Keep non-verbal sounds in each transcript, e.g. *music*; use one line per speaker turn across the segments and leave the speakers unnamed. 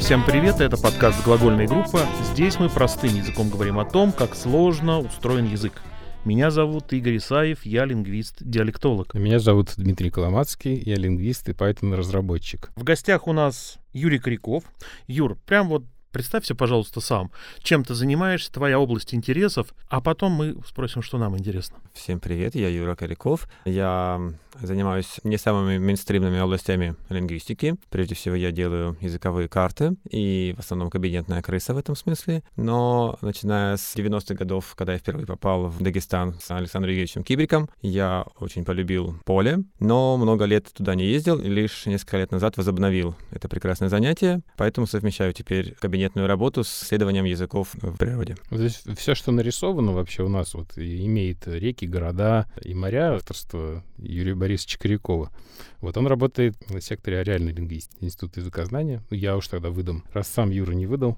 Всем привет, это подкаст «Глагольная группа». Здесь мы простым языком говорим о том, как сложно устроен язык. Меня зовут Игорь Исаев, я лингвист-диалектолог.
Меня зовут Дмитрий Коломацкий, я лингвист и Python-разработчик.
В гостях у нас Юрий Коряков. Юр, прям вот Представься, пожалуйста, сам, чем ты занимаешься, твоя область интересов, а потом мы спросим, что нам интересно.
Всем привет, я Юра Коряков. Я занимаюсь не самыми мейнстримными областями лингвистики. Прежде всего, я делаю языковые карты и в основном кабинетная крыса в этом смысле. Но начиная с 90-х годов, когда я впервые попал в Дагестан с Александром Евгеньевичем Кибриком, я очень полюбил поле, но много лет туда не ездил и лишь несколько лет назад возобновил это прекрасное занятие. Поэтому совмещаю теперь кабинет кабинетную работу с исследованием языков в природе.
Здесь все, что нарисовано вообще у нас, вот имеет реки, города и моря, авторство Юрия Борисовича Корякова. Вот он работает в секторе реальной лингвистики Института языкознания. Ну, я уж тогда выдам, раз сам Юра не выдал.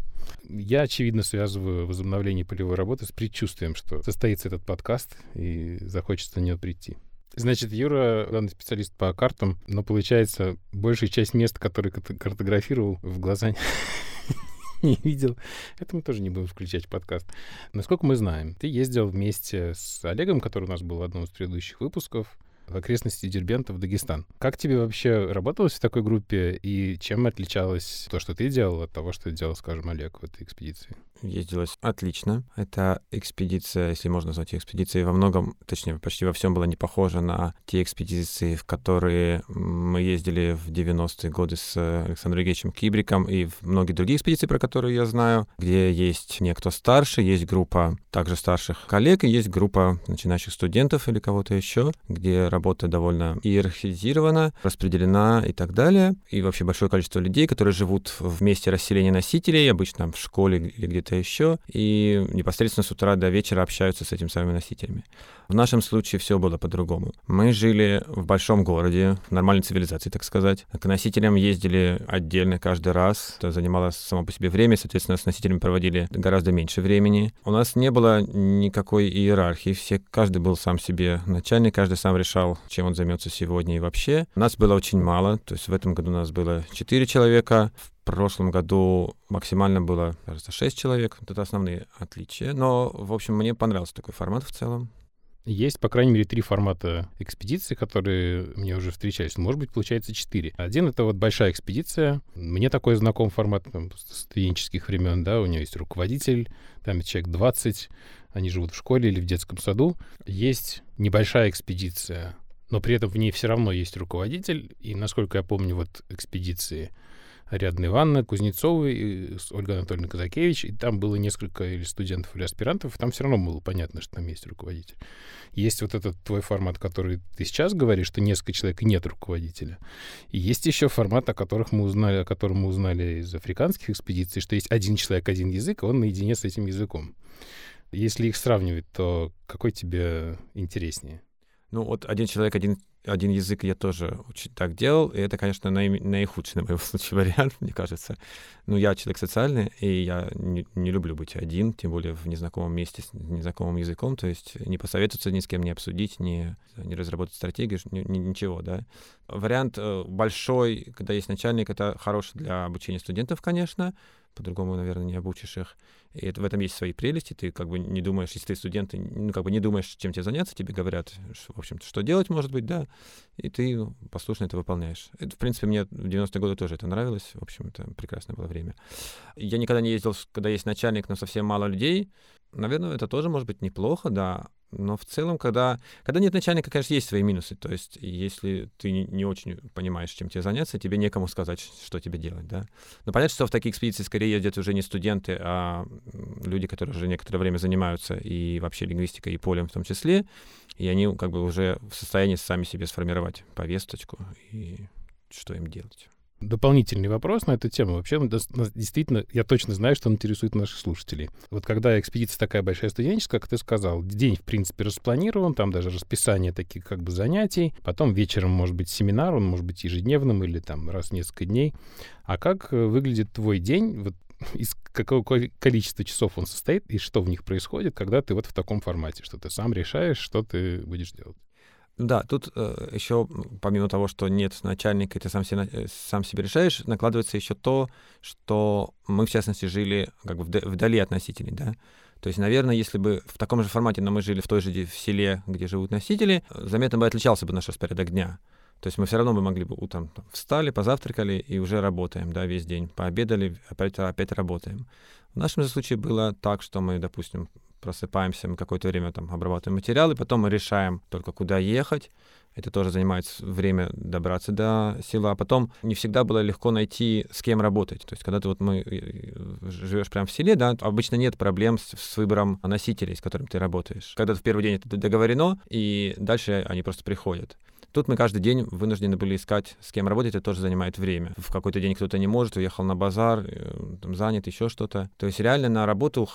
Я, очевидно, связываю возобновление полевой работы с предчувствием, что состоится этот подкаст и захочется на него прийти. Значит, Юра главный специалист по картам, но получается, большая часть мест, которые картографировал, в глаза *laughs* не видел. Это мы тоже не будем включать в подкаст. Насколько мы знаем, ты ездил вместе с Олегом, который у нас был в одном из предыдущих выпусков, в окрестности Дербента в Дагестан. Как тебе вообще работалось в такой группе и чем отличалось то, что ты делал, от того, что делал, скажем, Олег в этой экспедиции?
Ездилось отлично. Эта экспедиция, если можно назвать ее экспедицией, во многом, точнее, почти во всем была не похожа на те экспедиции, в которые мы ездили в 90-е годы с Александром Евгеньевичем Кибриком и в многие другие экспедиции, про которые я знаю, где есть некто старше, есть группа также старших коллег, и есть группа начинающих студентов или кого-то еще, где работа довольно иерархизирована, распределена и так далее. И вообще большое количество людей, которые живут в месте расселения носителей, обычно в школе или где-то где-то еще, и непосредственно с утра до вечера общаются с этими самыми носителями. В нашем случае все было по-другому. Мы жили в большом городе, в нормальной цивилизации, так сказать. К носителям ездили отдельно каждый раз. Это занимало само по себе время, соответственно, с носителями проводили гораздо меньше времени. У нас не было никакой иерархии, все, каждый был сам себе начальник, каждый сам решал, чем он займется сегодня и вообще. Нас было очень мало, то есть в этом году у нас было 4 человека, в прошлом году максимально было, кажется, 6 человек. Это основные отличия. Но, в общем, мне понравился такой формат в целом.
Есть, по крайней мере, три формата экспедиции, которые мне уже встречались. Может быть, получается четыре. Один — это вот большая экспедиция. Мне такой знаком формат там, студенческих времен, да, у него есть руководитель, там человек 20, они живут в школе или в детском саду. Есть небольшая экспедиция, но при этом в ней все равно есть руководитель. И, насколько я помню, вот экспедиции — Ариадна Ивановна Кузнецова и Ольга Анатольевна Казакевич, и там было несколько или студентов, или аспирантов, и там все равно было понятно, что там есть руководитель. Есть вот этот твой формат, который ты сейчас говоришь, что несколько человек и нет руководителя. И есть еще формат, о, которых мы узнали, о котором мы узнали из африканских экспедиций, что есть один человек, один язык, и он наедине с этим языком. Если их сравнивать, то какой тебе интереснее?
Ну вот один человек, один один язык я тоже очень так делал, и это, конечно, наи, наихудший, на моем *laughs* случае, вариант, мне кажется. Ну, я человек социальный, и я не, не люблю быть один, тем более в незнакомом месте с незнакомым языком, то есть не посоветоваться ни с кем, не обсудить, не, не разработать стратегию, ни, ни, ничего, да. Вариант э, большой, когда есть начальник, это хороший для обучения студентов, конечно, по-другому, наверное, не обучишь их. И это, в этом есть свои прелести. Ты как бы не думаешь, если ты студент, ты ну, как бы не думаешь, чем тебе заняться, тебе говорят, что, в общем-то, что делать, может быть, да, и ты послушно это выполняешь. Это, в принципе, мне в 90-е годы тоже это нравилось. В общем, это прекрасное было время. Я никогда не ездил, когда есть начальник, но совсем мало людей. Наверное, это тоже может быть неплохо, да. Но в целом, когда, когда нет начальника, конечно, есть свои минусы. То есть, если ты не, очень понимаешь, чем тебе заняться, тебе некому сказать, что тебе делать, да. Но понятно, что в такие экспедиции скорее ездят уже не студенты, а люди, которые уже некоторое время занимаются и вообще лингвистикой, и полем в том числе. И они как бы уже в состоянии сами себе сформировать повесточку и что им делать.
Дополнительный вопрос на эту тему. Вообще, действительно, я точно знаю, что он интересует наших слушателей. Вот когда экспедиция такая большая студенческая, как ты сказал, день, в принципе, распланирован, там даже расписание таких как бы занятий, потом вечером может быть семинар, он может быть ежедневным или там раз в несколько дней. А как э, выглядит твой день? Вот *laughs* из какого количества часов он состоит и что в них происходит, когда ты вот в таком формате, что ты сам решаешь, что ты будешь делать.
Да, тут э, еще, помимо того, что нет начальника, и ты сам, себе, э, сам себе решаешь, накладывается еще то, что мы, в частности, жили как бы вдали от носителей, да. То есть, наверное, если бы в таком же формате, но мы жили в той же в селе, где живут носители, заметно бы отличался бы наш распорядок дня. То есть мы все равно бы могли бы утром там, встали, позавтракали и уже работаем, да, весь день. Пообедали, опять, опять работаем. В нашем же случае было так, что мы, допустим, просыпаемся, мы какое-то время там обрабатываем материалы, потом мы решаем только куда ехать. Это тоже занимает время добраться до села. А потом не всегда было легко найти, с кем работать. То есть, когда ты вот мы живешь прямо в селе, да, обычно нет проблем с, с выбором носителей, с которыми ты работаешь. Когда в первый день это договорено, и дальше они просто приходят. Тут мы каждый день вынуждены были искать, с кем работать, это тоже занимает время. В какой-то день кто-то не может, уехал на базар, э, там, занят, еще что-то. То есть реально на работу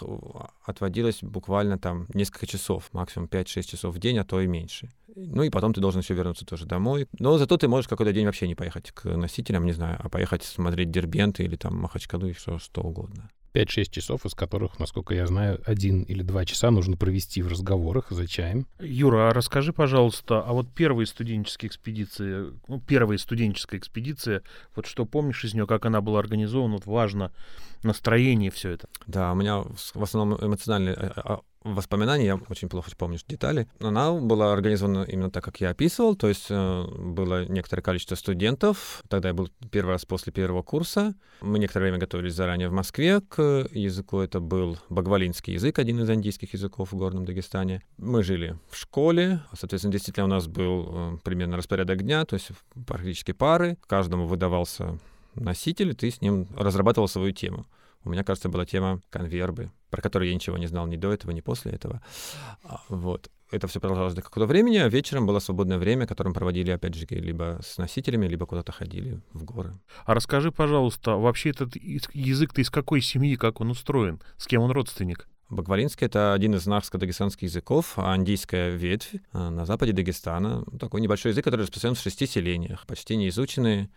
отводилось буквально там несколько часов, максимум 5-6 часов в день, а то и меньше. Ну и потом ты должен еще вернуться тоже домой. Но зато ты можешь какой-то день вообще не поехать к носителям, не знаю, а поехать смотреть Дербент или там Махачкалу и что, что угодно.
5-6 часов, из которых, насколько я знаю, один или два часа нужно провести в разговорах за чаем.
Юра, а расскажи, пожалуйста, а вот первые студенческие экспедиции, ну, первая студенческая экспедиция, вот что помнишь из нее, как она была организована, вот важно настроение все это?
Да, у меня в основном эмоциональный а, а, воспоминаний, я очень плохо помню детали. Она была организована именно так, как я описывал, то есть э, было некоторое количество студентов. Тогда я был первый раз после первого курса. Мы некоторое время готовились заранее в Москве к языку. Это был багвалинский язык, один из индийских языков в Горном Дагестане. Мы жили в школе, соответственно, действительно у нас был э, примерно распорядок дня, то есть практически пары. Каждому выдавался носитель, и ты с ним разрабатывал свою тему. У меня, кажется, была тема конвербы, про которую я ничего не знал ни до этого, ни после этого. А, вот. Это все продолжалось до какого-то времени, а вечером было свободное время, которым проводили, опять же, либо с носителями, либо куда-то ходили в горы.
А расскажи, пожалуйста, вообще этот язык-то из какой семьи, как он устроен, с кем он родственник?
Багвалинский — это один из нарско-дагестанских языков, а андийская ветвь а, на западе Дагестана. Такой небольшой язык, который распространен в шести селениях, почти не изученный.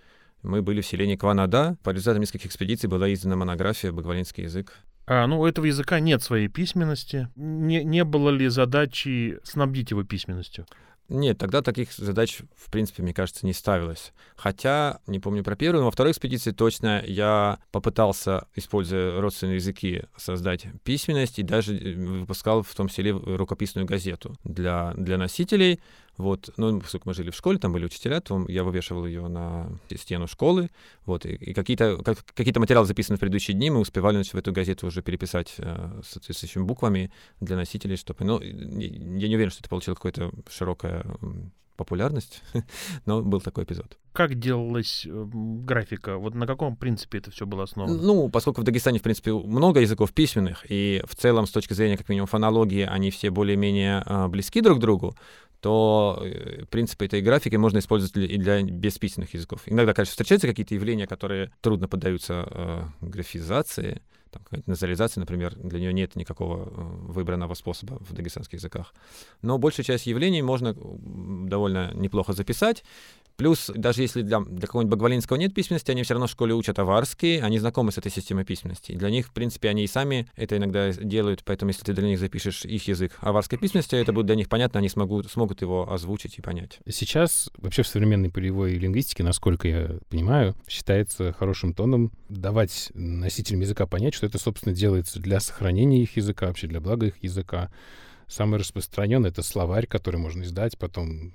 Мы были в селении Кванада. По результатам нескольких экспедиций была издана монография «Багвалинский язык».
А, ну, у этого языка нет своей письменности. Не, не было ли задачи снабдить его письменностью?
Нет, тогда таких задач, в принципе, мне кажется, не ставилось. Хотя, не помню про первую, но во второй экспедиции точно я попытался, используя родственные языки, создать письменность и даже э, выпускал в том селе рукописную газету для, для носителей. Вот, ну, поскольку мы жили в школе, там были учителя, то я вывешивал ее на стену школы, вот, и, и какие-то как, какие материалы записаны в предыдущие дни, мы успевали значит, в эту газету уже переписать э, соответствующими буквами для носителей, чтобы, ну, я не уверен, что это получило какое-то широкое популярность, *laughs* но был такой эпизод.
Как делалась э, графика? Вот на каком принципе это все было основано?
Ну, поскольку в Дагестане, в принципе, много языков письменных, и в целом, с точки зрения, как минимум, фонологии, они все более-менее э, близки друг к другу, то э, принципы этой графики можно использовать и для бесписьменных языков. Иногда, конечно, встречаются какие-то явления, которые трудно поддаются э, графизации, там, какая-то например, для нее нет никакого э, выбранного способа в дагестанских языках. Но большую часть явлений можно довольно неплохо записать, Плюс, даже если для, для какого-нибудь Багвалинского нет письменности, они все равно в школе учат аварский, они знакомы с этой системой письменности. И для них, в принципе, они и сами это иногда делают, поэтому если ты для них запишешь их язык аварской письменности, это будет для них понятно, они смогут, смогут его озвучить и понять.
Сейчас вообще в современной полевой лингвистике, насколько я понимаю, считается хорошим тоном давать носителям языка понять, что это, собственно, делается для сохранения их языка, вообще для блага их языка. Самый распространенный — это словарь, который можно издать, потом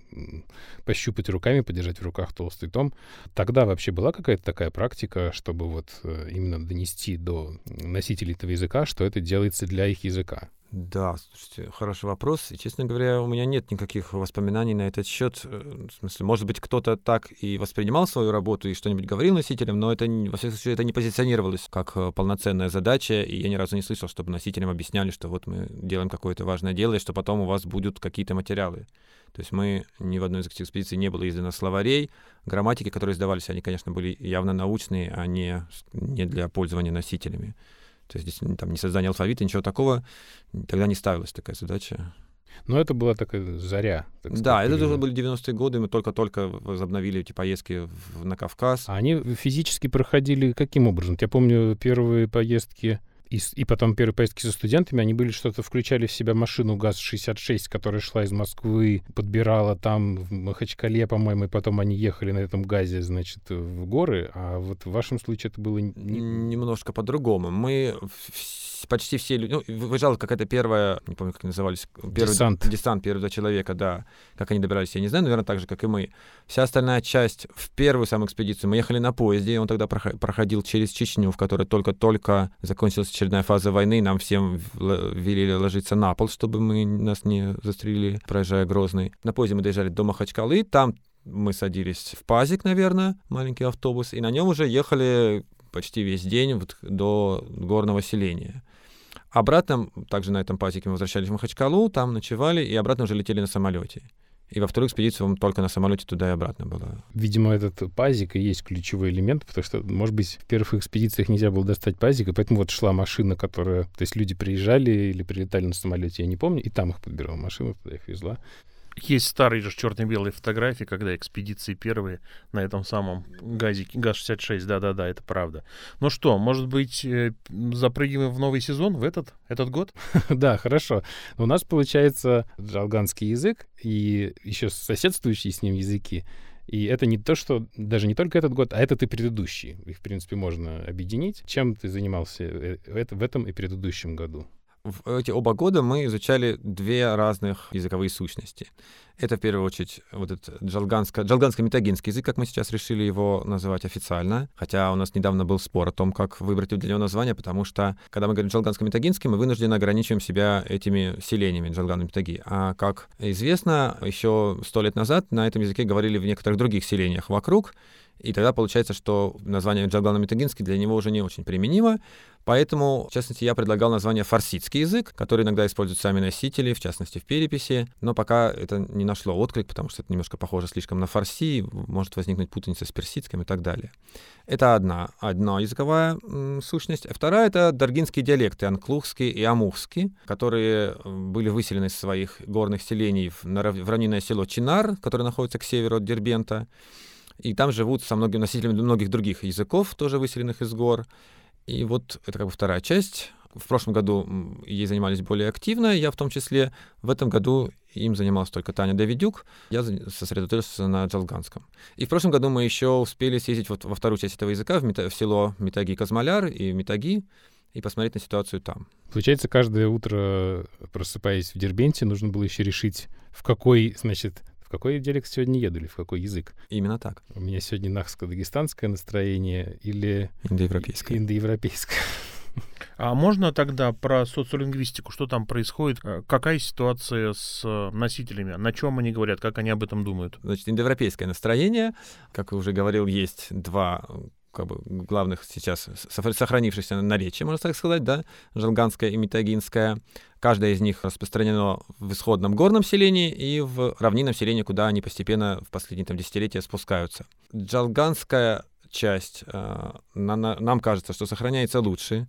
пощупать руками, подержать в руках толстый том. Тогда вообще была какая-то такая практика, чтобы вот э, именно донести до носителей этого языка, что это делается для их языка?
Да, слушайте, хороший вопрос. И, честно говоря, у меня нет никаких воспоминаний на этот счет. Э, в смысле, может быть, кто-то так и воспринимал свою работу и что-нибудь говорил носителям, но это, во всяком случае, это не позиционировалось как э, полноценная задача, и я ни разу не слышал, чтобы носителям объясняли, что вот мы делаем какое-то важное дело, и что потом у вас будут какие-то материалы. То есть мы ни в одной из этих экспедиций не было издано словарей. Грамматики, которые издавались, они, конечно, были явно научные, а не, не для пользования носителями. То есть здесь там не создание алфавита, ничего такого, тогда не ставилась такая задача.
Но это была такая заря.
Так сказать, да, это уже были 90-е годы, мы только-только возобновили эти поездки в, на Кавказ.
А они физически проходили каким образом? Я помню первые поездки и, и потом первые поездки со студентами, они были что-то, включали в себя машину ГАЗ-66, которая шла из Москвы, подбирала там в Махачкале, по-моему, и потом они ехали на этом ГАЗе, значит, в горы, а вот в вашем случае это было...
Немножко по-другому. Мы почти все люди... Ну, выезжала какая-то первая, не помню, как назывались.
Первый, десант.
Десант первого человека, да. Как они добирались, я не знаю, наверное, так же, как и мы. Вся остальная часть в первую самую экспедицию мы ехали на поезде, он тогда проходил через Чечню, в которой только-только закончилась очередная фаза войны, нам всем велели ложиться на пол, чтобы мы нас не застрелили, проезжая Грозный. На поезде мы доезжали до Махачкалы, там мы садились в пазик, наверное, маленький автобус, и на нем уже ехали почти весь день вот до горного селения. Обратно, также на этом пазике мы возвращались в Махачкалу, там ночевали, и обратно уже летели на самолете. И во вторую экспедицию вам только на самолете туда и обратно было.
Видимо, этот пазик и есть ключевой элемент, потому что, может быть, в первых экспедициях нельзя было достать пазик, и поэтому вот шла машина, которая... То есть люди приезжали или прилетали на самолете, я не помню, и там их подбирала машина, туда их везла.
Есть старые же черно-белые фотографии, когда экспедиции первые на этом самом газике, ГАЗ-66, да-да-да, это правда. Ну что, может быть, э, запрыгиваем в новый сезон, в этот, этот год? *laughs*
Да, хорошо. У нас получается джалганский язык и еще соседствующие с ним языки. И это не то, что даже не только этот год, а этот и предыдущий. Их, в принципе, можно объединить. Чем ты занимался э, в этом и предыдущем году?
В эти оба года мы изучали две разных языковые сущности. Это, в первую очередь, вот этот джалганско, джалганско-метагинский язык, как мы сейчас решили его называть официально. Хотя у нас недавно был спор о том, как выбрать для него название, потому что, когда мы говорим джалганско-метагинский, мы вынуждены ограничиваем себя этими селениями джалган-метаги. А как известно, еще сто лет назад на этом языке говорили в некоторых других селениях вокруг, и тогда получается, что название Джалгана-Метагинский для него уже не очень применимо. Поэтому, в частности, я предлагал название фарсидский язык, который иногда используют сами носители, в частности, в переписи. Но пока это не нашло отклик, потому что это немножко похоже слишком на фарси, может возникнуть путаница с персидским и так далее. Это одна, одна языковая м, сущность. Вторая — это даргинские диалекты, анклухский и амухский, которые были выселены из своих горных селений в, в равнинное село Чинар, которое находится к северу от Дербента. И там живут со многими носителями многих других языков, тоже выселенных из гор. И вот это как бы вторая часть. В прошлом году ей занимались более активно, я в том числе. В этом году им занималась только Таня Давидюк. Я сосредоточился на джалганском. И в прошлом году мы еще успели съездить вот во вторую часть этого языка, в, Мета, в село Метаги-Казмаляр и Метаги, и посмотреть на ситуацию там.
Получается, каждое утро, просыпаясь в Дербенте, нужно было еще решить, в какой, значит, в какой диалект сегодня еду или в какой язык?
Именно так.
У меня сегодня нахско-дагестанское настроение или...
Индоевропейское.
Индоевропейское.
А можно тогда про социолингвистику? Что там происходит? Э, какая ситуация с э, носителями? На чем они говорят? Как они об этом думают?
Значит, индоевропейское настроение. Как я уже говорил, есть два как бы, главных сейчас сохранившихся наречий, можно так сказать, да, Желганское и Метагинское. Каждое из них распространено в исходном горном селении и в равнинном селении, куда они постепенно в последние там, десятилетия спускаются. Джалганская часть, э, на, на, нам кажется, что сохраняется лучше.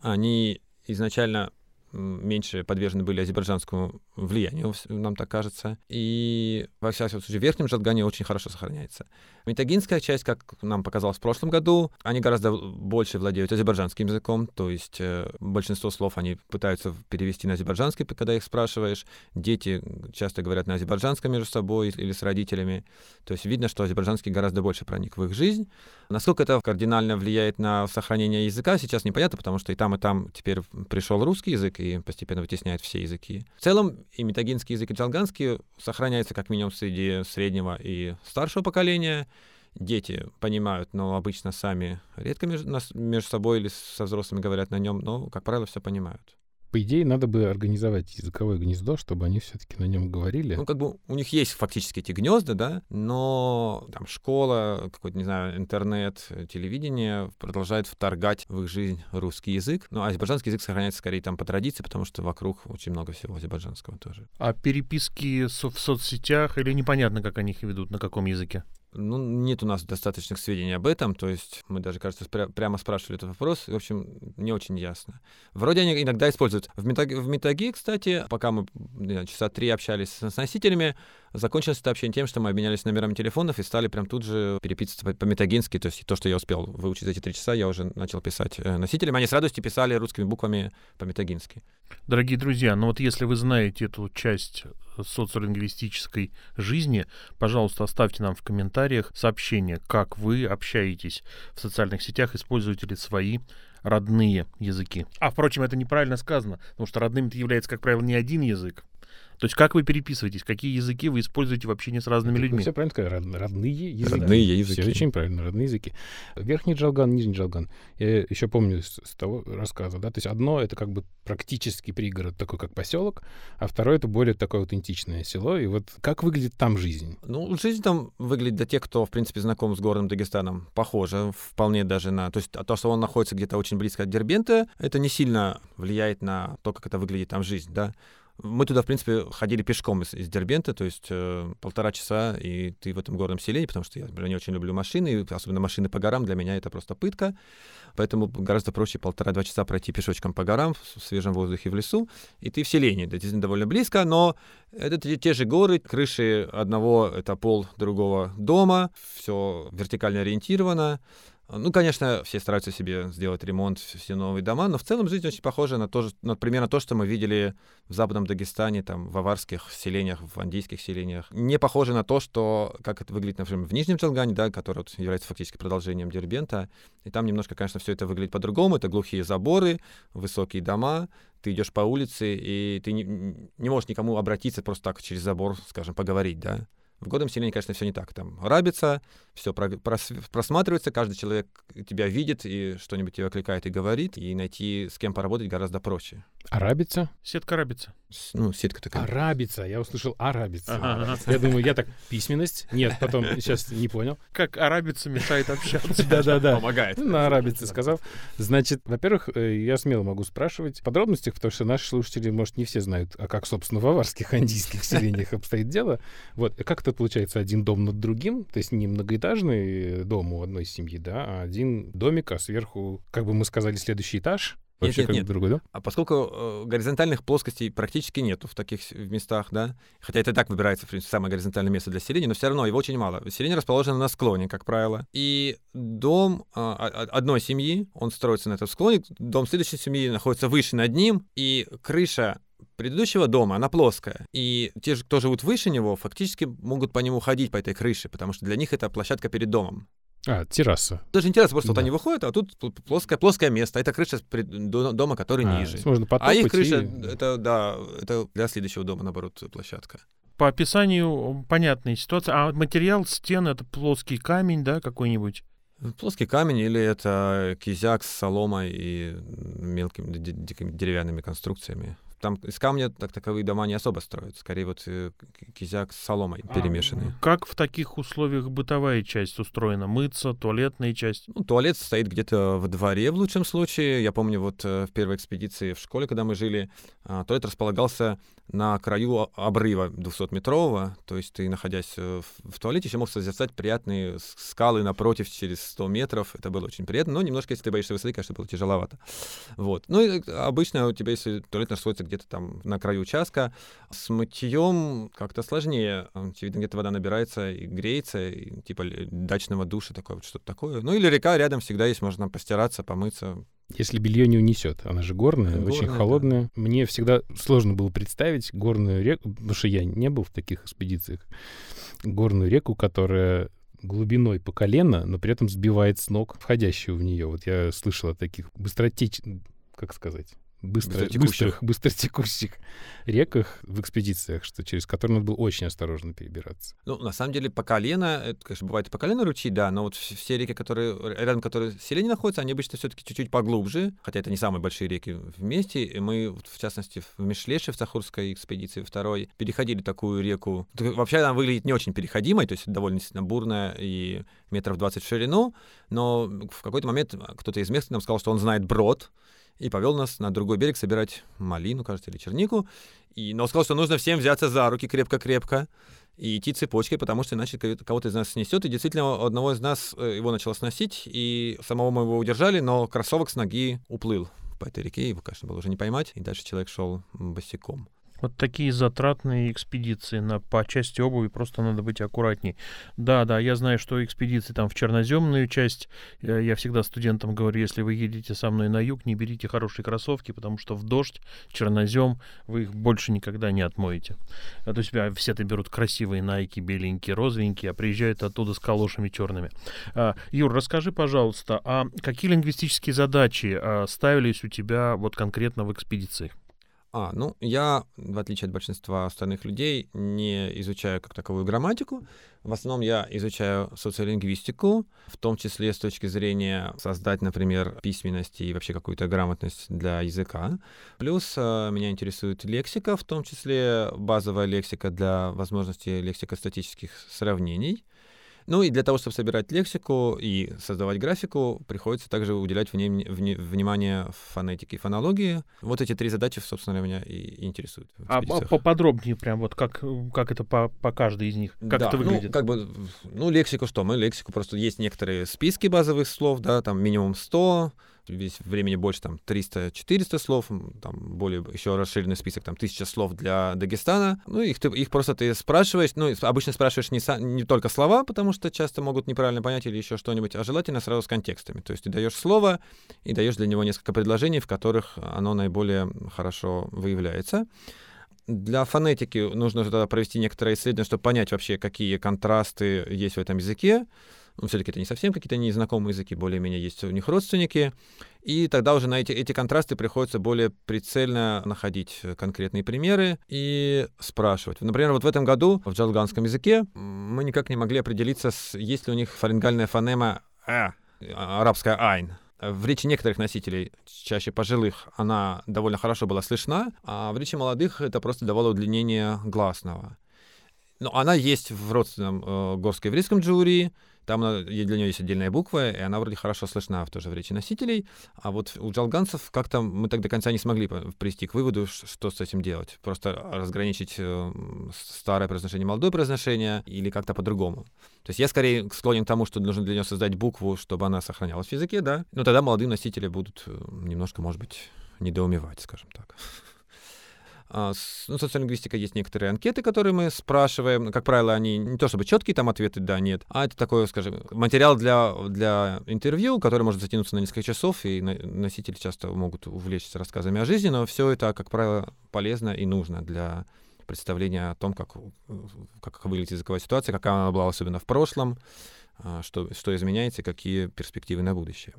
Они изначально меньше подвержены были азербайджанскому влиянию, нам так кажется. И, во всяком случае, в Верхнем Жатгане очень хорошо сохраняется. Метагинская часть, как нам показалось в прошлом году, они гораздо больше владеют азербайджанским языком, то есть э, большинство слов они пытаются перевести на азербайджанский, когда их спрашиваешь. Дети часто говорят на азербайджанском между собой или с родителями. То есть видно, что азербайджанский гораздо больше проник в их жизнь. Насколько это кардинально влияет на сохранение языка, сейчас непонятно, потому что и там, и там теперь пришел русский язык, и постепенно вытесняет все языки. В целом и метагинский язык, и джалганский сохраняется как минимум среди среднего и старшего поколения. Дети понимают, но обычно сами редко между, между собой или со взрослыми говорят на нем, но, как правило, все понимают.
По идее, надо бы организовать языковое гнездо, чтобы они все-таки на нем говорили.
Ну, как бы у них есть фактически эти гнезда, да, но там школа, какой-то, не знаю, интернет, телевидение продолжает вторгать в их жизнь русский язык. Ну, а азербайджанский язык сохраняется скорее там по традиции, потому что вокруг очень много всего азербайджанского тоже.
А переписки в соцсетях или непонятно, как они их ведут, на каком языке?
Ну, нет у нас достаточных сведений об этом, то есть мы даже, кажется, пря- прямо спрашивали этот вопрос, в общем, не очень ясно. Вроде они иногда используют. В Метаге, в Метаге кстати, пока мы знаю, часа три общались с носителями, закончилось это общение тем, что мы обменялись номерами телефонов и стали прям тут же переписываться по-метагински, то есть то, что я успел выучить за эти три часа, я уже начал писать э, носителям, они с радостью писали русскими буквами по-метагински.
Дорогие друзья, ну вот если вы знаете эту часть социолингвистической жизни, пожалуйста, оставьте нам в комментариях сообщение, как вы общаетесь в социальных сетях, используете ли свои родные языки. А, впрочем, это неправильно сказано, потому что родным является, как правило, не один язык, то есть как вы переписываетесь, какие языки вы используете в общении с разными людьми?
Все правильно сказали, родные языки.
Родные языки.
Все очень правильно, родные языки. Верхний Джалган, Нижний Джалган. Я еще помню с, с того рассказа, да, то есть одно это как бы практически пригород, такой как поселок, а второе это более такое аутентичное село. И вот как выглядит там жизнь?
Ну, жизнь там выглядит для тех, кто, в принципе, знаком с горным Дагестаном, похоже, вполне даже на... То есть то, что он находится где-то очень близко от Дербента, это не сильно влияет на то, как это выглядит там жизнь, да. Мы туда, в принципе, ходили пешком из, из Дербента, то есть э, полтора часа, и ты в этом горном селении, потому что я, например, не очень люблю машины, особенно машины по горам, для меня это просто пытка. Поэтому гораздо проще полтора-два часа пройти пешочком по горам в свежем воздухе в лесу, и ты в селении. Это действительно довольно близко, но это те, те же горы, крыши одного — это пол другого дома, все вертикально ориентировано, ну, конечно, все стараются себе сделать ремонт, все новые дома, но в целом жизнь очень похожа на то, на, примерно то, что мы видели в Западном Дагестане, там, в аварских селениях, в андийских селениях. Не похоже на то, что, как это выглядит, например, в Нижнем Челгане, да, который вот является фактически продолжением Дербента. И там немножко, конечно, все это выглядит по-другому. Это глухие заборы, высокие дома, ты идешь по улице, и ты не, не можешь никому обратиться просто так через забор, скажем, поговорить, да. В годном селении, конечно, все не так. Там рабится, все просматривается, каждый человек тебя видит и что-нибудь тебя кликает и говорит, и найти с кем поработать гораздо проще.
Арабица?
Сетка арабица.
Ну, сетка такая.
Арабица. Я услышал арабица. Ага, ага. Я думаю, я так, письменность? Нет, потом сейчас не понял.
Как арабица мешает общаться.
Да-да-да.
Помогает.
На арабице сказал. Значит, во-первых, э, я смело могу спрашивать в подробностях, потому что наши слушатели, может, не все знают, а как, собственно, в аварских *laughs* андийских селениях обстоит дело. Вот, как это получается один дом над другим, то есть не многоэтажный дом у одной семьи, да, а один домик, а сверху, как бы мы сказали, следующий этаж,
Вообще нет, нет, нет. другой, да? А поскольку э, горизонтальных плоскостей практически нету в таких местах, да, хотя это так выбирается, в принципе, самое горизонтальное место для селения, но все равно его очень мало. Селение расположено на склоне, как правило, и дом э, одной семьи, он строится на этом склоне, дом следующей семьи находится выше над ним, и крыша предыдущего дома, она плоская. И те же, кто живут выше него, фактически могут по нему ходить, по этой крыше, потому что для них это площадка перед домом.
А, терраса.
Даже не терраса, просто да. вот они выходят, а тут плоское, плоское место. Это крыша дома, который а, ниже.
Можно
а их крыша, и... это, да, это для следующего дома, наоборот, площадка.
По описанию понятная ситуация. А материал стены — это плоский камень, да, какой-нибудь?
Плоский камень или это кизяк с соломой и мелкими деревянными конструкциями. Там из камня так таковые дома не особо строят. Скорее вот э, кизяк с соломой а, перемешанные.
Как в таких условиях бытовая часть устроена? Мыться, туалетная часть?
Ну, туалет стоит где-то в дворе в лучшем случае. Я помню вот э, в первой экспедиции в школе, когда мы жили, туалет располагался на краю обрыва 200-метрового, то есть ты, находясь э, в, туалете, еще мог созерцать приятные скалы напротив через 100 метров. Это было очень приятно, но немножко, если ты боишься высоты, конечно, было тяжеловато. Вот. Ну, и обычно у тебя, если туалет находится где-то там на краю участка. С мытьем как-то сложнее. Очевидно, где-то вода набирается и греется, и, типа дачного душа, такое вот что-то такое. Ну или река рядом всегда есть, можно постираться, помыться.
Если белье не унесет, она же горная, горная очень холодная. Да. Мне всегда сложно было представить горную реку, потому что я не был в таких экспедициях. Горную реку, которая глубиной по колено, но при этом сбивает с ног входящего в нее. Вот я слышал о таких быстротеч... как сказать? Быстро, быстрых, быстротекущих реках в экспедициях, что через которые надо было очень осторожно перебираться.
Ну, на самом деле, по колено, это, конечно, бывает и по колено ручьи, да, но вот вс- все реки, которые рядом которые селения находятся, они обычно все-таки чуть-чуть поглубже, хотя это не самые большие реки вместе. И мы, в частности, в Мишлеше, в Сахурской экспедиции второй, переходили такую реку. Вообще она выглядит не очень переходимой, то есть довольно действительно бурная и метров 20 в ширину, но в какой-то момент кто-то из местных нам сказал, что он знает брод, и повел нас на другой берег собирать малину, кажется, или чернику. И, но сказал, что нужно всем взяться за руки крепко-крепко и идти цепочкой, потому что иначе кого- кого-то из нас снесет. И действительно, одного из нас э, его начало сносить, и самого мы его удержали, но кроссовок с ноги уплыл по этой реке, его, конечно, было уже не поймать, и дальше человек шел босиком.
Вот такие затратные экспедиции на, по части обуви просто надо быть аккуратней. Да, да, я знаю, что экспедиции там в черноземную часть, я всегда студентам говорю, если вы едете со мной на юг, не берите хорошие кроссовки, потому что в дождь, чернозем, вы их больше никогда не отмоете. А то есть а, все-то берут красивые найки, беленькие, розовенькие, а приезжают оттуда с калошами черными. А, Юр, расскажи, пожалуйста, а какие лингвистические задачи а, ставились у тебя вот конкретно в экспедиции?
А, ну, я, в отличие от большинства остальных людей, не изучаю как таковую грамматику. В основном я изучаю социолингвистику, в том числе с точки зрения создать, например, письменность и вообще какую-то грамотность для языка. Плюс э, меня интересует лексика, в том числе базовая лексика для возможности лексико-статических сравнений. Ну и для того, чтобы собирать лексику и создавать графику, приходится также уделять вне- вне- внимание фонетике и фонологии. Вот эти три задачи, собственно, меня и интересуют.
А по- поподробнее прям вот как, как это по, по каждой из них, как
Да,
это выглядит?
Ну, как бы, ну, лексику что? Мы лексику просто есть некоторые списки базовых слов, да, там минимум 100, весь времени больше, там, 300-400 слов, там, более еще расширенный список, там, 1000 слов для Дагестана. Ну, их, ты, их просто ты спрашиваешь, ну, обычно спрашиваешь не, не только слова, потому что часто могут неправильно понять или еще что-нибудь, а желательно сразу с контекстами. То есть ты даешь слово и даешь для него несколько предложений, в которых оно наиболее хорошо выявляется. Для фонетики нужно тогда провести некоторое исследование, чтобы понять вообще, какие контрасты есть в этом языке. Ну, все-таки это не совсем какие-то незнакомые языки, более-менее есть у них родственники. И тогда уже на эти, эти контрасты приходится более прицельно находить конкретные примеры и спрашивать. Например, вот в этом году в джалганском языке мы никак не могли определиться, с, есть ли у них фарингальная фонема «а», арабская «айн». В речи некоторых носителей, чаще пожилых, она довольно хорошо была слышна, а в речи молодых это просто давало удлинение гласного. Но она есть в родственном э, горско-еврейском джури, там для нее есть отдельная буква, и она вроде хорошо слышна в тоже в речи носителей. А вот у джалганцев как-то мы так до конца не смогли прийти к выводу, что с этим делать. Просто разграничить э, старое произношение, молодое произношение или как-то по-другому. То есть я скорее склонен к тому, что нужно для нее создать букву, чтобы она сохранялась в языке, да. Но тогда молодые носители будут э, немножко, может быть, недоумевать, скажем так. А, Ну, социолингвистика есть некоторые анкеты, которые мы спрашиваем. Как правило, они не то чтобы четкие там ответы да, нет, а это такой, скажем, материал для, для интервью, который может затянуться на несколько часов, и носители часто могут увлечься рассказами о жизни, но все это, как правило, полезно и нужно для представления о том, как, как выглядит языковая ситуация, какая она была особенно в прошлом, а, что, что изменяется какие перспективы на будущее.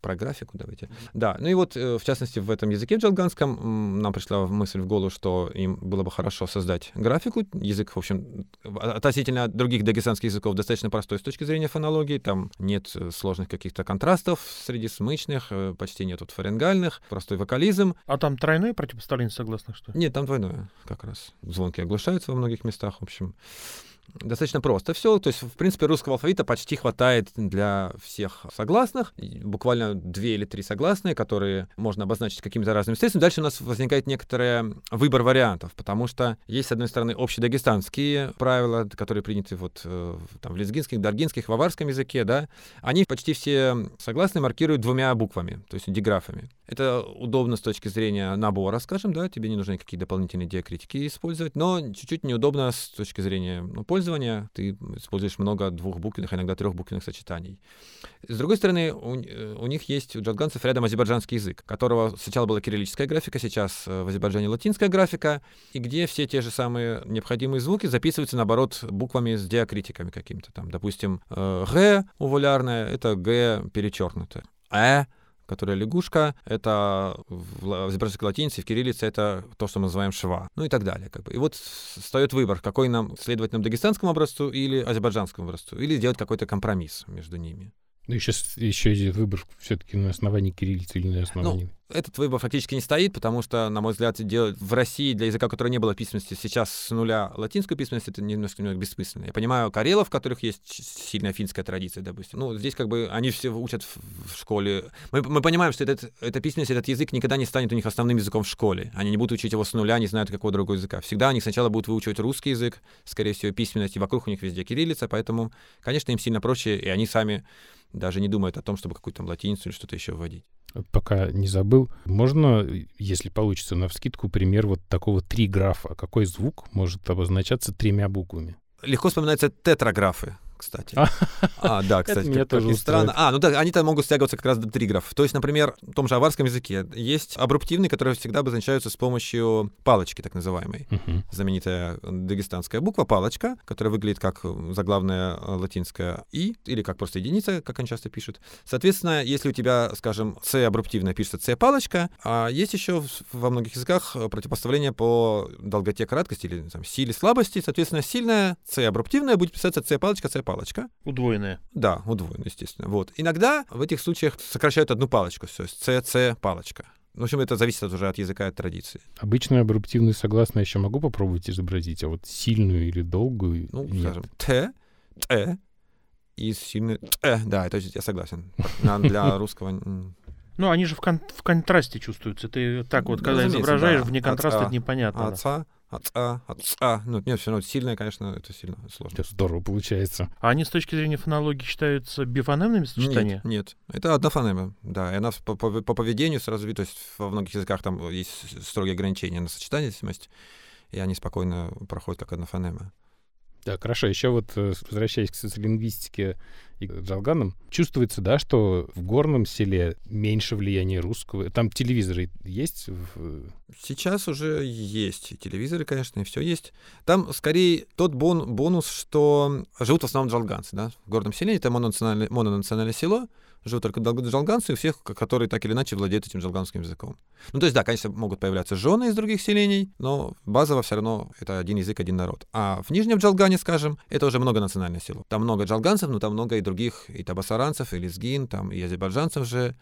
Про графику давайте. Да, ну и вот, э, в частности, в этом языке джалганском нам пришла мысль в голову, что им было бы хорошо создать графику. Язык, в общем, в- относительно других дагестанских языков достаточно простой с точки зрения фонологии. Там нет э, сложных каких-то контрастов среди смычных, э, почти нет фарингальных, простой вокализм.
А там тройное противопоставление согласных, что ли?
Нет, там двойное как раз. Звонки оглушаются во многих местах, в общем. Достаточно просто все. То есть, в принципе, русского алфавита почти хватает для всех согласных. Буквально две или три согласные, которые можно обозначить какими-то разными средствами. Дальше у нас возникает некоторый выбор вариантов, потому что есть, с одной стороны, общедагестанские правила, которые приняты вот э, там, в лезгинских, даргинских, в аварском языке, да. Они почти все согласные маркируют двумя буквами, то есть диграфами. Это удобно с точки зрения набора, скажем, да, тебе не нужны никакие дополнительные диакритики использовать, но чуть-чуть неудобно с точки зрения ну, пользования. Ты используешь много двухбуквенных, иногда трехбуквенных сочетаний. С другой стороны, у, э, у них есть, у джалганцев рядом азербайджанский язык, которого сначала была кириллическая графика, сейчас э, в Азербайджане латинская графика, и где все те же самые необходимые звуки записываются, наоборот, буквами с диакритиками какими-то там. Допустим, э, «г» увулярное — это «г» перечеркнуто. «э» которая лягушка, это в азербайджанской латинице, в кириллице это то, что мы называем шва, ну и так далее. Как бы. И вот встает выбор, какой нам следовать нам дагестанскому образцу или азербайджанскому образцу, или сделать какой-то компромисс между ними.
Ну, еще, еще выбор все-таки на основании кириллицы или на основании... Ну,
этот выбор фактически не стоит, потому что, на мой взгляд, делать в России для языка, который не было письменности, сейчас с нуля латинскую письменность, это немножко, немножко бессмысленно. Я понимаю карелов, в которых есть сильная финская традиция, допустим. Ну, здесь как бы они все учат в, школе. Мы, мы понимаем, что этот, эта письменность, этот язык никогда не станет у них основным языком в школе. Они не будут учить его с нуля, не знают какого другого языка. Всегда они сначала будут выучивать русский язык, скорее всего, письменность, и вокруг у них везде кириллица, поэтому, конечно, им сильно проще, и они сами даже не думают о том, чтобы какую-то латиницу или что-то еще вводить.
Пока не забыл, можно, если получится, на вскидку пример вот такого триграфа. Какой звук может обозначаться тремя буквами?
Легко вспоминаются тетраграфы кстати. А,
а да, кстати, как, тоже странно.
А, ну да, они там могут стягиваться как раз до триграфов. То есть, например, в том же аварском языке есть абруптивные, которые всегда обозначаются с помощью палочки, так называемой. Uh-huh. Знаменитая дагестанская буква палочка, которая выглядит как заглавная латинская «и», или как просто единица, как они часто пишут. Соответственно, если у тебя, скажем, «с» абруптивная пишется «с» палочка, а есть еще во многих языках противопоставление по долготе краткости или там, силе слабости. Соответственно, сильная «с» абруптивная будет писаться «с» палочка, «с» палочка.
Удвоенная.
Да, удвоенная, естественно. Вот. Иногда в этих случаях сокращают одну палочку, то есть CC палочка. В общем, это зависит уже от языка и от традиции.
Обычную абруптивную согласную еще могу попробовать изобразить, а вот сильную или долгую
Ну, нет. скажем, Т, Т и сильную Т. Да, это я согласен. Для *laughs* русского...
Ну, они же в, кон- в контрасте чувствуются. Ты так вот, когда изображаешь, да. вне контраста, это непонятно.
Отца, отца, отца. Ну, нет, все равно сильное, конечно, это сильно сложно. Это
здорово получается.
А они с точки зрения фонологии считаются бифонемными сочетаниями?
Нет, нет. Это одна фонема, да. И она по, по, по поведению сразу, то есть во многих языках там есть строгие ограничения на сочетаемость, и они спокойно проходят как одна фонема.
Да, хорошо. Еще вот э, возвращаясь к социолингвистике и к Джалганам, чувствуется, да, что в горном селе меньше влияния русского. Там телевизоры есть?
Сейчас уже есть телевизоры, конечно, и все есть. Там скорее тот бон бонус, что живут в основном джалганцы, да. В горном селе это мононациональное, мононациональное село, живут только джалганцы, у всех, которые так или иначе владеют этим джалганским языком. Ну, то есть, да, конечно, могут появляться жены из других селений, но базово все равно это один язык, один народ. А в Нижнем Джалгане, скажем, это уже многонациональное село. Там много джалганцев, но там много и других, и табасаранцев, и лезгин, там и азербайджанцев же.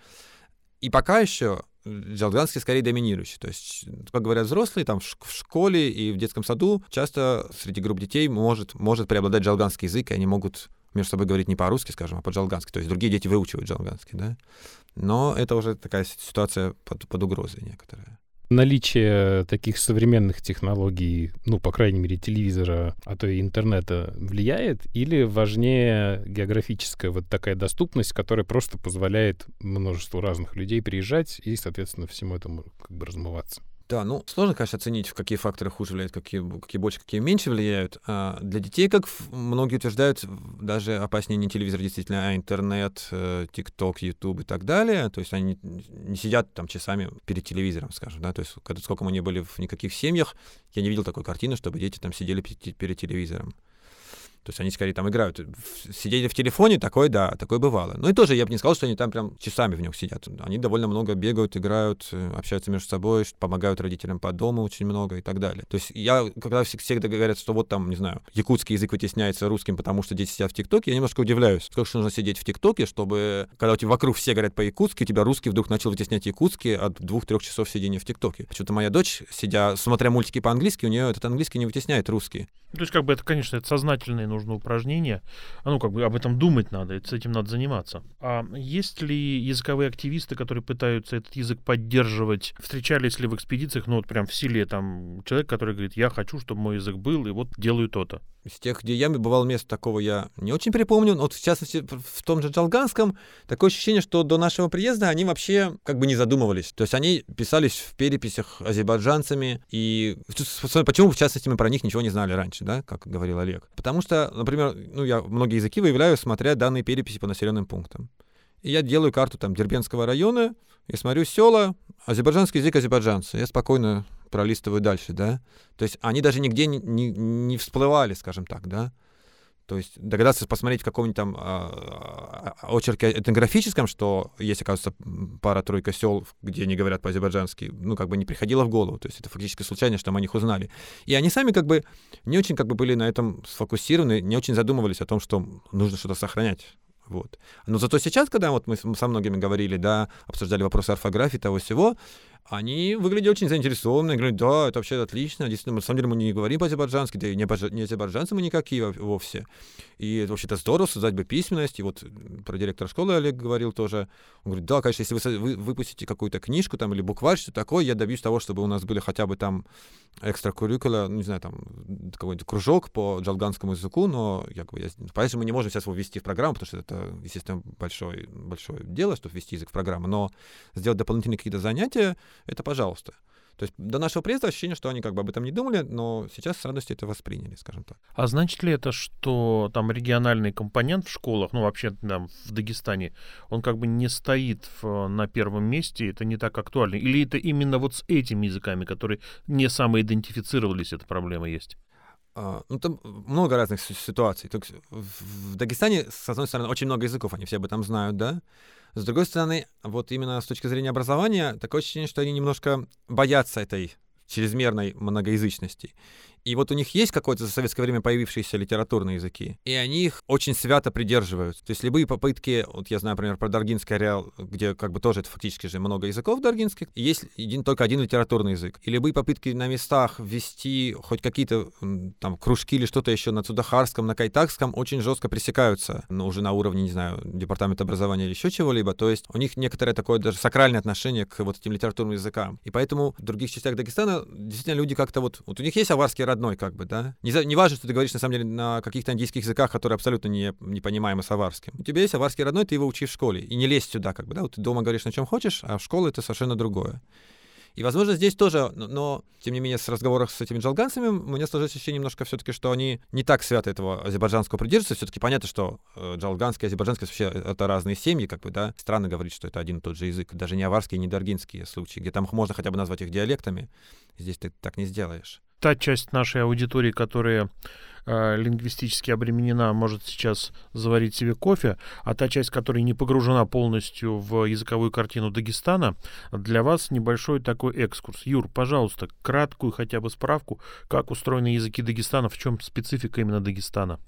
И пока еще джалганский скорее доминирующий. То есть, как говорят взрослые, там в школе и в детском саду часто среди групп детей может, может преобладать джалганский язык, и они могут между собой говорить не по-русски, скажем, а по-джалгански. То есть другие дети выучивают джалганский, да. Но это уже такая ситуация под, под угрозой некоторая.
Наличие таких современных технологий, ну, по крайней мере, телевизора, а то и интернета влияет? Или важнее географическая вот такая доступность, которая просто позволяет множеству разных людей приезжать и, соответственно, всему этому как бы размываться?
Да, ну сложно, конечно, оценить, в какие факторы хуже влияют, какие, какие больше, какие меньше влияют. А для детей, как многие утверждают, даже опаснее не телевизор действительно, а интернет, э, ТикТок, Ютуб и так далее. То есть они не сидят там часами перед телевизором, скажем, да. То есть когда, сколько мы не были в никаких семьях, я не видел такой картины, чтобы дети там сидели перед телевизором. То есть они скорее там играют. Сидели в телефоне, такое, да, такое бывало. Ну и тоже я бы не сказал, что они там прям часами в нем сидят. Они довольно много бегают, играют, э, общаются между собой, помогают родителям по дому очень много и так далее. То есть я, когда всегда говорят, что вот там, не знаю, якутский язык вытесняется русским, потому что дети сидят в ТикТоке, я немножко удивляюсь. Сколько нужно сидеть в ТикТоке, чтобы, когда у тебя вокруг все говорят по-якутски, у тебя русский вдруг начал вытеснять якутский от двух-трех часов сидения в ТикТоке. Почему-то моя дочь, сидя, смотря мультики по-английски, у нее этот английский не вытесняет русский.
То есть, как бы это, конечно, это сознательные нужно упражнения. А ну, как бы об этом думать надо, и с этим надо заниматься. А есть ли языковые активисты, которые пытаются этот язык поддерживать? Встречались ли в экспедициях, ну, вот прям в силе там человек, который говорит, я хочу, чтобы мой язык был, и вот делаю то-то?
Из тех, где я бывал мест, такого я не очень припомню. Но вот в частности, в том же Джалганском, такое ощущение, что до нашего приезда они вообще как бы не задумывались. То есть они писались в переписях азербайджанцами. И почему, в частности, мы про них ничего не знали раньше, да, как говорил Олег? Потому что, например, ну, я многие языки выявляю, смотря данные переписи по населенным пунктам. И я делаю карту там Дербенского района, и смотрю села, азербайджанский язык азербайджанца. Я спокойно пролистываю дальше, да. То есть они даже нигде не, не, не всплывали, скажем так, да. То есть догадаться посмотреть в каком-нибудь там а, очерке этнографическом, что есть, оказывается, пара-тройка сел, где они говорят по-азербайджански, ну, как бы не приходило в голову. То есть это фактически случайно, что мы о них узнали. И они сами как бы не очень как бы были на этом сфокусированы, не очень задумывались о том, что нужно что-то сохранять. Вот. Но зато сейчас, когда вот мы со многими говорили, да, обсуждали вопросы орфографии, того всего, они выглядели очень заинтересованно, говорят, да, это вообще отлично, действительно, на самом деле мы не говорим по-азербайджански, да и не, азербайджанцы мы никакие вовсе. И это вообще-то здорово, создать бы письменность, и вот про директора школы Олег говорил тоже, он говорит, да, конечно, если вы, выпустите какую-то книжку там или букварь, что такое, я добьюсь того, чтобы у нас были хотя бы там экстракуррикула, ну, не знаю, там какой-нибудь кружок по джалганскому языку, но я, поэтому мы не можем сейчас его ввести в программу, потому что это, естественно, большое, большое дело, чтобы ввести язык в программу, но сделать дополнительные какие-то занятия, это пожалуйста. То есть до нашего приезда ощущение, что они как бы об этом не думали, но сейчас с радостью это восприняли, скажем так.
А значит ли это, что там региональный компонент в школах, ну вообще там в Дагестане, он как бы не стоит в, на первом месте, это не так актуально? Или это именно вот с этими языками, которые не самоидентифицировались, эта проблема есть?
Uh, ну, там много разных ситуаций. В Дагестане, с одной стороны, очень много языков, они все об этом знают, да. С другой стороны, вот именно с точки зрения образования, такое ощущение, что они немножко боятся этой чрезмерной многоязычности. И вот у них есть какой-то за советское время появившиеся литературные языки, и они их очень свято придерживают. То есть любые попытки, вот я знаю, например, про Даргинский ареал, где как бы тоже это фактически же много языков даргинских, и есть один, только один литературный язык. И любые попытки на местах ввести хоть какие-то там кружки или что-то еще на Цудахарском, на Кайтакском очень жестко пресекаются, но ну, уже на уровне, не знаю, департамента образования или еще чего-либо. То есть у них некоторое такое даже сакральное отношение к вот этим литературным языкам. И поэтому в других частях Дагестана действительно люди как-то вот... Вот у них есть аварский родной, как бы, да. Не, не важно, что ты говоришь, на самом деле, на каких-то индийских языках, которые абсолютно не, не понимаемы с аварским. У тебя есть аварский родной, ты его учишь в школе. И не лезь сюда, как бы, да. Вот ты дома говоришь, на чем хочешь, а в школе это совершенно другое. И, возможно, здесь тоже, но, но тем не менее, с разговоров с этими джалганцами мне сложилось ощущение немножко все-таки, что они не так свято этого азербайджанского придерживаются. Все-таки понятно, что э, джалганский и азербайджанский вообще это разные семьи, как бы, да. Странно говорить, что это один и тот же язык. Даже не аварские, не даргинские случаи, где там можно хотя бы назвать их диалектами. Здесь ты так не сделаешь
та часть нашей аудитории, которая э, лингвистически обременена, может сейчас заварить себе кофе, а та часть, которая не погружена полностью в языковую картину Дагестана, для вас небольшой такой экскурс. Юр, пожалуйста, краткую хотя бы справку, как устроены языки Дагестана, в чем специфика именно Дагестана.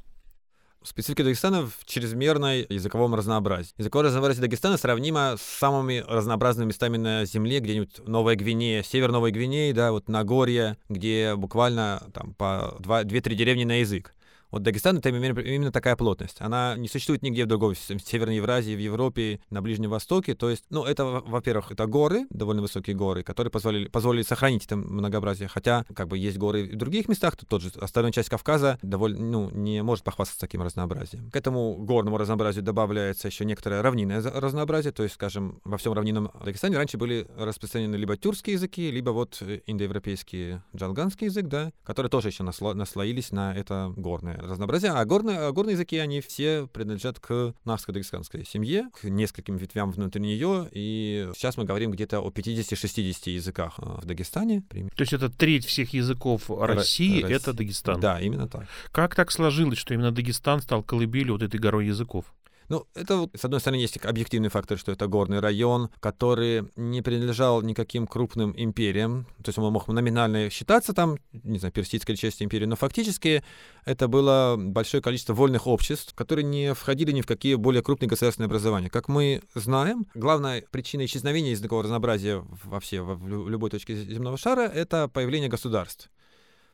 Специфика Дагестана в чрезмерной языковом разнообразии. Языковое разнообразие Дагестана сравнимо с самыми разнообразными местами на Земле, где-нибудь Новая Гвинея, север Новой Гвинеи, да, вот Нагорье, где буквально там по 2-3 деревни на язык. Вот Дагестан — это именно, такая плотность. Она не существует нигде в другой, в Северной Евразии, в Европе, на Ближнем Востоке. То есть, ну, это, во-первых, это горы, довольно высокие горы, которые позволили, позволили сохранить это многообразие. Хотя, как бы, есть горы в других местах, то тот же остальная часть Кавказа довольно, ну, не может похвастаться таким разнообразием. К этому горному разнообразию добавляется еще некоторое равнинное разнообразие. То есть, скажем, во всем равнинном Дагестане раньше были распространены либо тюркские языки, либо вот индоевропейский джалганский язык, да, которые тоже еще насло- наслоились на это горное разнообразие. А горные, а горные языки, они все принадлежат к нарско-дагестанской семье, к нескольким ветвям внутри нее. И сейчас мы говорим где-то о 50-60 языках э, в Дагестане.
То есть это треть всех языков России, Р- это Дагестан?
Да, именно так.
Как так сложилось, что именно Дагестан стал колыбелью вот этой горой языков?
Ну, это, с одной стороны, есть объективный фактор, что это горный район, который не принадлежал никаким крупным империям. То есть он мог номинально считаться там, не знаю, персидской части империи, но фактически это было большое количество вольных обществ, которые не входили ни в какие более крупные государственные образования. Как мы знаем, главная причина исчезновения языкового разнообразия вообще в любой точке земного шара — это появление государств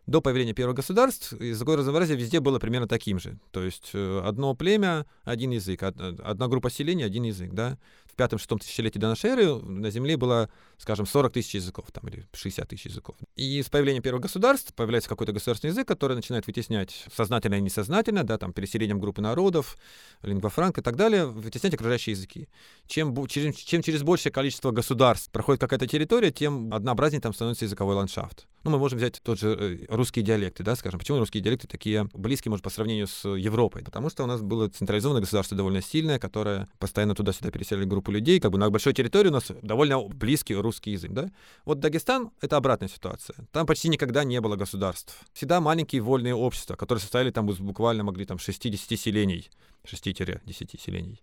до появления первых государств языковое разнообразие везде было примерно таким же. То есть э, одно племя, один язык, одна группа селения, один язык, да в пятом-шестом тысячелетии до нашей эры на Земле было, скажем, 40 тысяч языков там, или 60 тысяч языков. И с появлением первых государств появляется какой-то государственный язык, который начинает вытеснять сознательно и несознательно, да, там, переселением группы народов, лингвофранк и так далее, вытеснять окружающие языки. Чем, чем, чем через большее количество государств проходит какая-то территория, тем однообразнее там становится языковой ландшафт. Ну, мы можем взять тот же э, русские диалекты, да, скажем. Почему русские диалекты такие близкие, может, по сравнению с Европой? Потому что у нас было централизованное государство довольно сильное, которое постоянно туда-сюда переселили группу людей, как бы на большой территории у нас довольно близкий русский язык, да. Вот Дагестан — это обратная ситуация. Там почти никогда не было государств. Всегда маленькие вольные общества, которые состояли там буквально могли там 60 селений, 6-10 селений.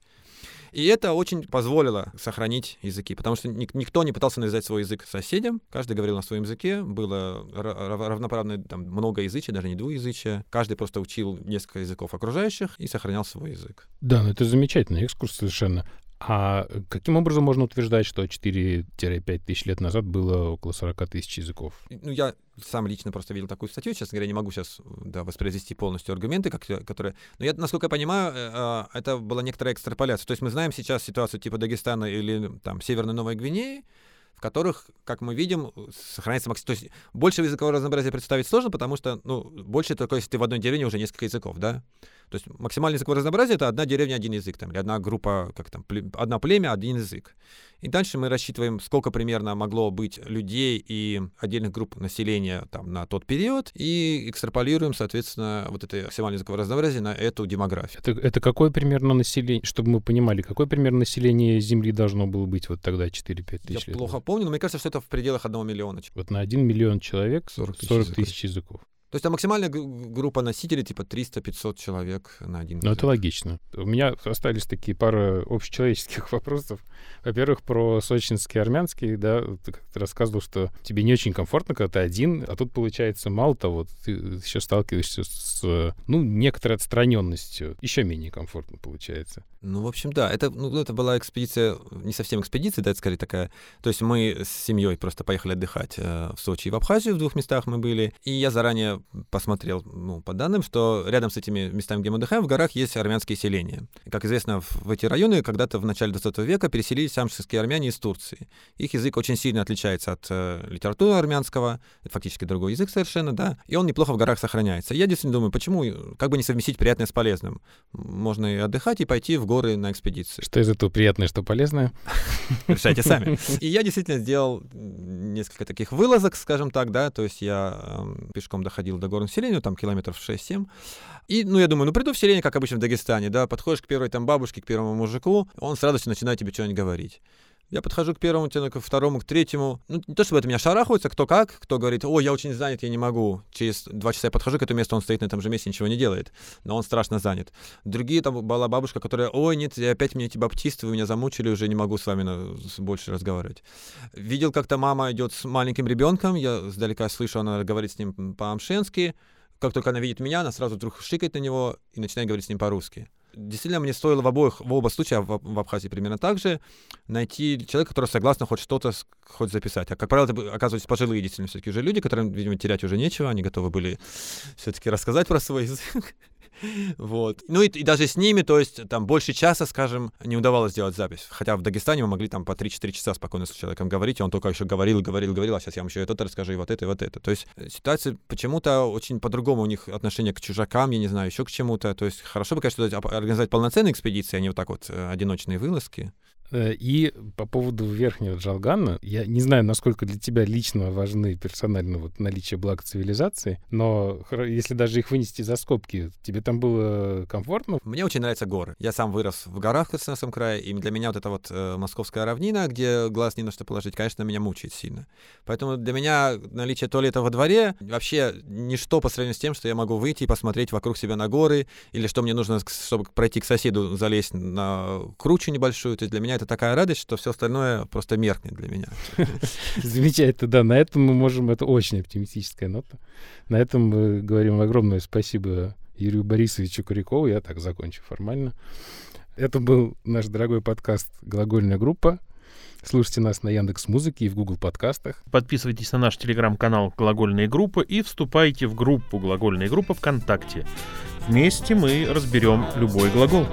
И это очень позволило сохранить языки, потому что никто не пытался навязать свой язык соседям, каждый говорил на своем языке, было равноправное там, многоязычие, даже не двуязычие, каждый просто учил несколько языков окружающих и сохранял свой язык.
Да, ну это замечательный экскурс совершенно. А каким образом можно утверждать, что 4-5 тысяч лет назад было около 40 тысяч языков?
Ну, я сам лично просто видел такую статью, честно говоря, не могу сейчас да, воспроизвести полностью аргументы, которые... Но я, насколько я понимаю, э, а, это была некоторая экстраполяция. То есть мы знаем сейчас ситуацию типа Дагестана или там Северной Новой Гвинеи, в которых, как мы видим, сохраняется максимум. То есть больше языкового разнообразия представить сложно, потому что, ну, больше только если ты в одной деревне уже несколько языков, да? То есть максимальное языковое разнообразие — это одна деревня, один язык, там, или одна группа, как там, одна племя, один язык. И дальше мы рассчитываем, сколько примерно могло быть людей и отдельных групп населения там, на тот период, и экстраполируем, соответственно, вот это максимальное языковое разнообразие на эту демографию.
Это, это какое примерно население, чтобы мы понимали, какое примерно население Земли должно было быть вот тогда 4-5 тысяч
Я
лет?
плохо помню, но мне кажется, что это в пределах одного миллиона.
Вот на 1 миллион человек 40 тысяч, 40 тысяч языков.
То есть там максимальная группа носителей типа 300-500 человек на один.
Ну, это логично. У меня остались такие пара общечеловеческих *laughs* вопросов. Во-первых, про сочинский армянский, да, ты как-то рассказывал, что тебе не очень комфортно, когда ты один, а тут, получается, мало того, ты еще сталкиваешься с, ну, некоторой отстраненностью. Еще менее комфортно получается.
Ну, в общем, да. Это, ну, это была экспедиция, не совсем экспедиция, да, это скорее такая... То есть мы с семьей просто поехали отдыхать э, в Сочи и в Абхазию, в двух местах мы были. И я заранее посмотрел ну, по данным, что рядом с этими местами, где мы отдыхаем, в горах есть армянские селения. И, как известно, в, в эти районы когда-то в начале 20 века переселились амшские армяне из Турции. Их язык очень сильно отличается от э, литературы армянского, это фактически другой язык совершенно, да, и он неплохо в горах сохраняется. Я действительно думаю, почему, как бы не совместить приятное с полезным? Можно и отдыхать, и пойти в горы на экспедиции.
Что из этого приятное, что полезное? *laughs*
Решайте сами. И я действительно сделал несколько таких вылазок, скажем так, да, то есть я э, пешком доходил до горного селения, там километров 6-7. И, ну, я думаю, ну, приду в селение, как обычно в Дагестане, да, подходишь к первой там бабушке, к первому мужику, он с радостью начинает тебе что-нибудь говорить. Я подхожу к первому, к второму, к третьему. Ну, не то чтобы это меня шарахаются, кто как, кто говорит, о, я очень занят, я не могу. Через два часа я подхожу к этому месту, он стоит на этом же месте, ничего не делает. Но он страшно занят. Другие, там была бабушка, которая, ой, нет, опять мне эти баптисты, вы меня замучили, уже не могу с вами на, больше разговаривать. Видел, как-то мама идет с маленьким ребенком, я сдалека слышу, она говорит с ним по-амшенски. Как только она видит меня, она сразу вдруг шикает на него и начинает говорить с ним по-русски действительно мне стоило в обоих, в оба случая, в, в Абхазии примерно так же, найти человека, который согласен хоть что-то хоть записать. А, как правило, это оказываются пожилые действительно все-таки уже люди, которым, видимо, терять уже нечего, они готовы были все-таки рассказать про свой язык. *laughs* Вот. Ну и, и даже с ними, то есть там больше часа, скажем, не удавалось сделать запись. Хотя в Дагестане мы могли там по 3-4 часа спокойно с человеком говорить, и он только еще говорил, говорил, говорил, а сейчас я вам еще это расскажу, и вот это, и вот это. То есть э, ситуация почему-то очень по-другому у них отношение к чужакам, я не знаю, еще к чему-то. То есть хорошо бы, конечно, организовать полноценные экспедиции, а не вот так вот э, одиночные вылазки.
Э, и по поводу верхнего Джалгана, я не знаю, насколько для тебя лично важны персонально вот наличие благ цивилизации, но если даже их вынести за скобки, тебе там было комфортно?
Мне очень нравятся горы. Я сам вырос в горах в Краснодарском крае, и для меня вот эта вот э, московская равнина, где глаз не на что положить, конечно, меня мучает сильно. Поэтому для меня наличие туалета во дворе вообще ничто по сравнению с тем, что я могу выйти и посмотреть вокруг себя на горы, или что мне нужно, чтобы пройти к соседу, залезть на кручу небольшую. То есть для меня это такая радость, что все остальное просто меркнет для меня. *laughs*
Замечательно, да. На этом мы можем, это очень оптимистическая нота. На этом мы говорим огромное спасибо Юрию Борисовичу Курякову. Я так закончу формально. Это был наш дорогой подкаст «Глагольная группа». Слушайте нас на Яндекс Музыке и в Google подкастах.
Подписывайтесь на наш телеграм-канал «Глагольная группа» и вступайте в группу «Глагольная группа» ВКонтакте. Вместе мы разберем любой глагол.